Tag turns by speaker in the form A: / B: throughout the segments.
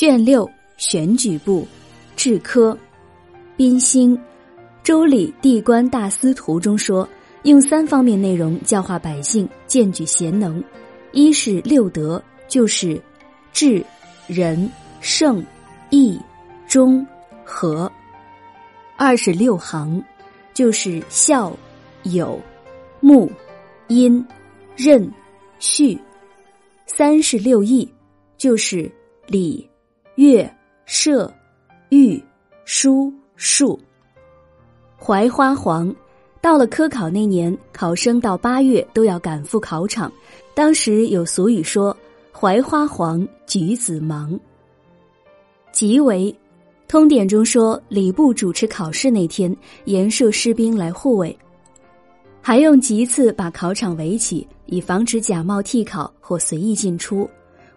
A: 卷六选举部，制科，宾兴，《周礼·地官大司徒》中说，用三方面内容教化百姓，荐举贤能。一是六德，就是智、仁、圣、义、忠、和；二是六行，就是孝、友、睦、殷、任、序；三是六艺，就是礼。乐、射、御、书、数。槐花黄，到了科考那年，考生到八月都要赶赴考场。当时有俗语说：“槐花黄，橘子忙。”即为，通典中说，礼部主持考试那天，严设士兵来护卫，还用棘刺把考场围起，以防止假冒替考或随意进出。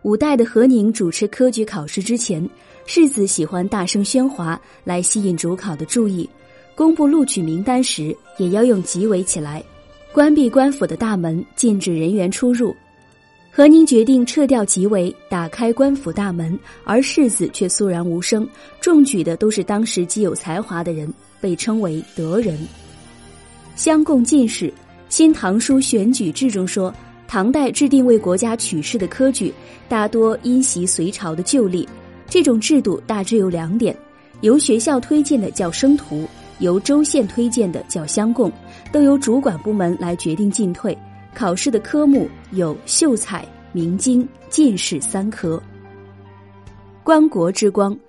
A: 五代的何宁主持科举考试之前，世子喜欢大声喧哗来吸引主考的注意。公布录取名单时，也要用棘围起来，关闭官府的大门，禁止人员出入。何宁决定撤掉棘围，打开官府大门，而世子却肃然无声。中举的都是当时极有才华的人，被称为德人。相贡进士，《新唐书选举志》中说。唐代制定为国家取士的科举，大多因袭隋朝的旧例。这种制度大致有两点：由学校推荐的叫生徒，由州县推荐的叫乡贡，都由主管部门来决定进退。考试的科目有秀才、明经、进士三科。观国之光，《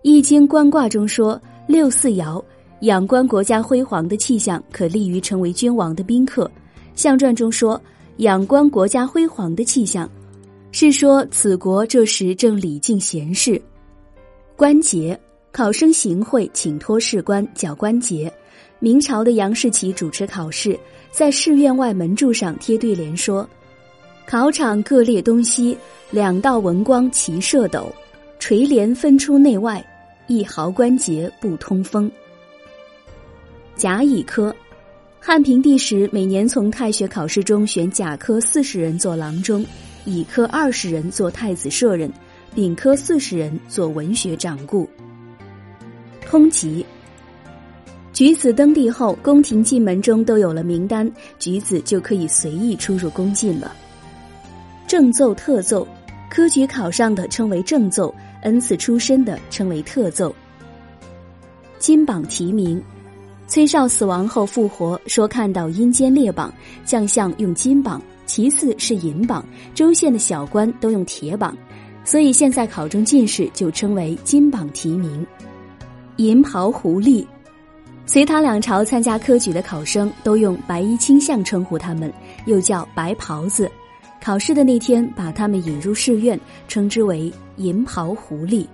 A: 易经》观卦中说：“六四爻，仰观国家辉煌的气象，可利于成为君王的宾客。”象传中说。仰观国家辉煌的气象，是说此国这时正礼敬贤士。关节，考生行贿请托士官缴关节。明朝的杨士奇主持考试，在士院外门柱上贴对联说：“考场各列东西，两道文光齐射斗，垂帘分出内外，一毫关节不通风。”甲乙科。汉平帝时，每年从太学考试中选甲科四十人做郎中，乙科二十人做太子舍人，丙科四十人做文学掌故。通缉。举子登第后，宫廷进门中都有了名单，举子就可以随意出入宫禁了。正奏、特奏，科举考上的称为正奏，恩赐出身的称为特奏。金榜题名。崔少死亡后复活，说看到阴间列榜，将相用金榜，其次是银榜，州县的小官都用铁榜，所以现在考中进士就称为金榜题名。银袍狐狸，隋唐两朝参加科举的考生都用白衣卿相称呼他们，又叫白袍子。考试的那天，把他们引入试院，称之为银袍狐狸。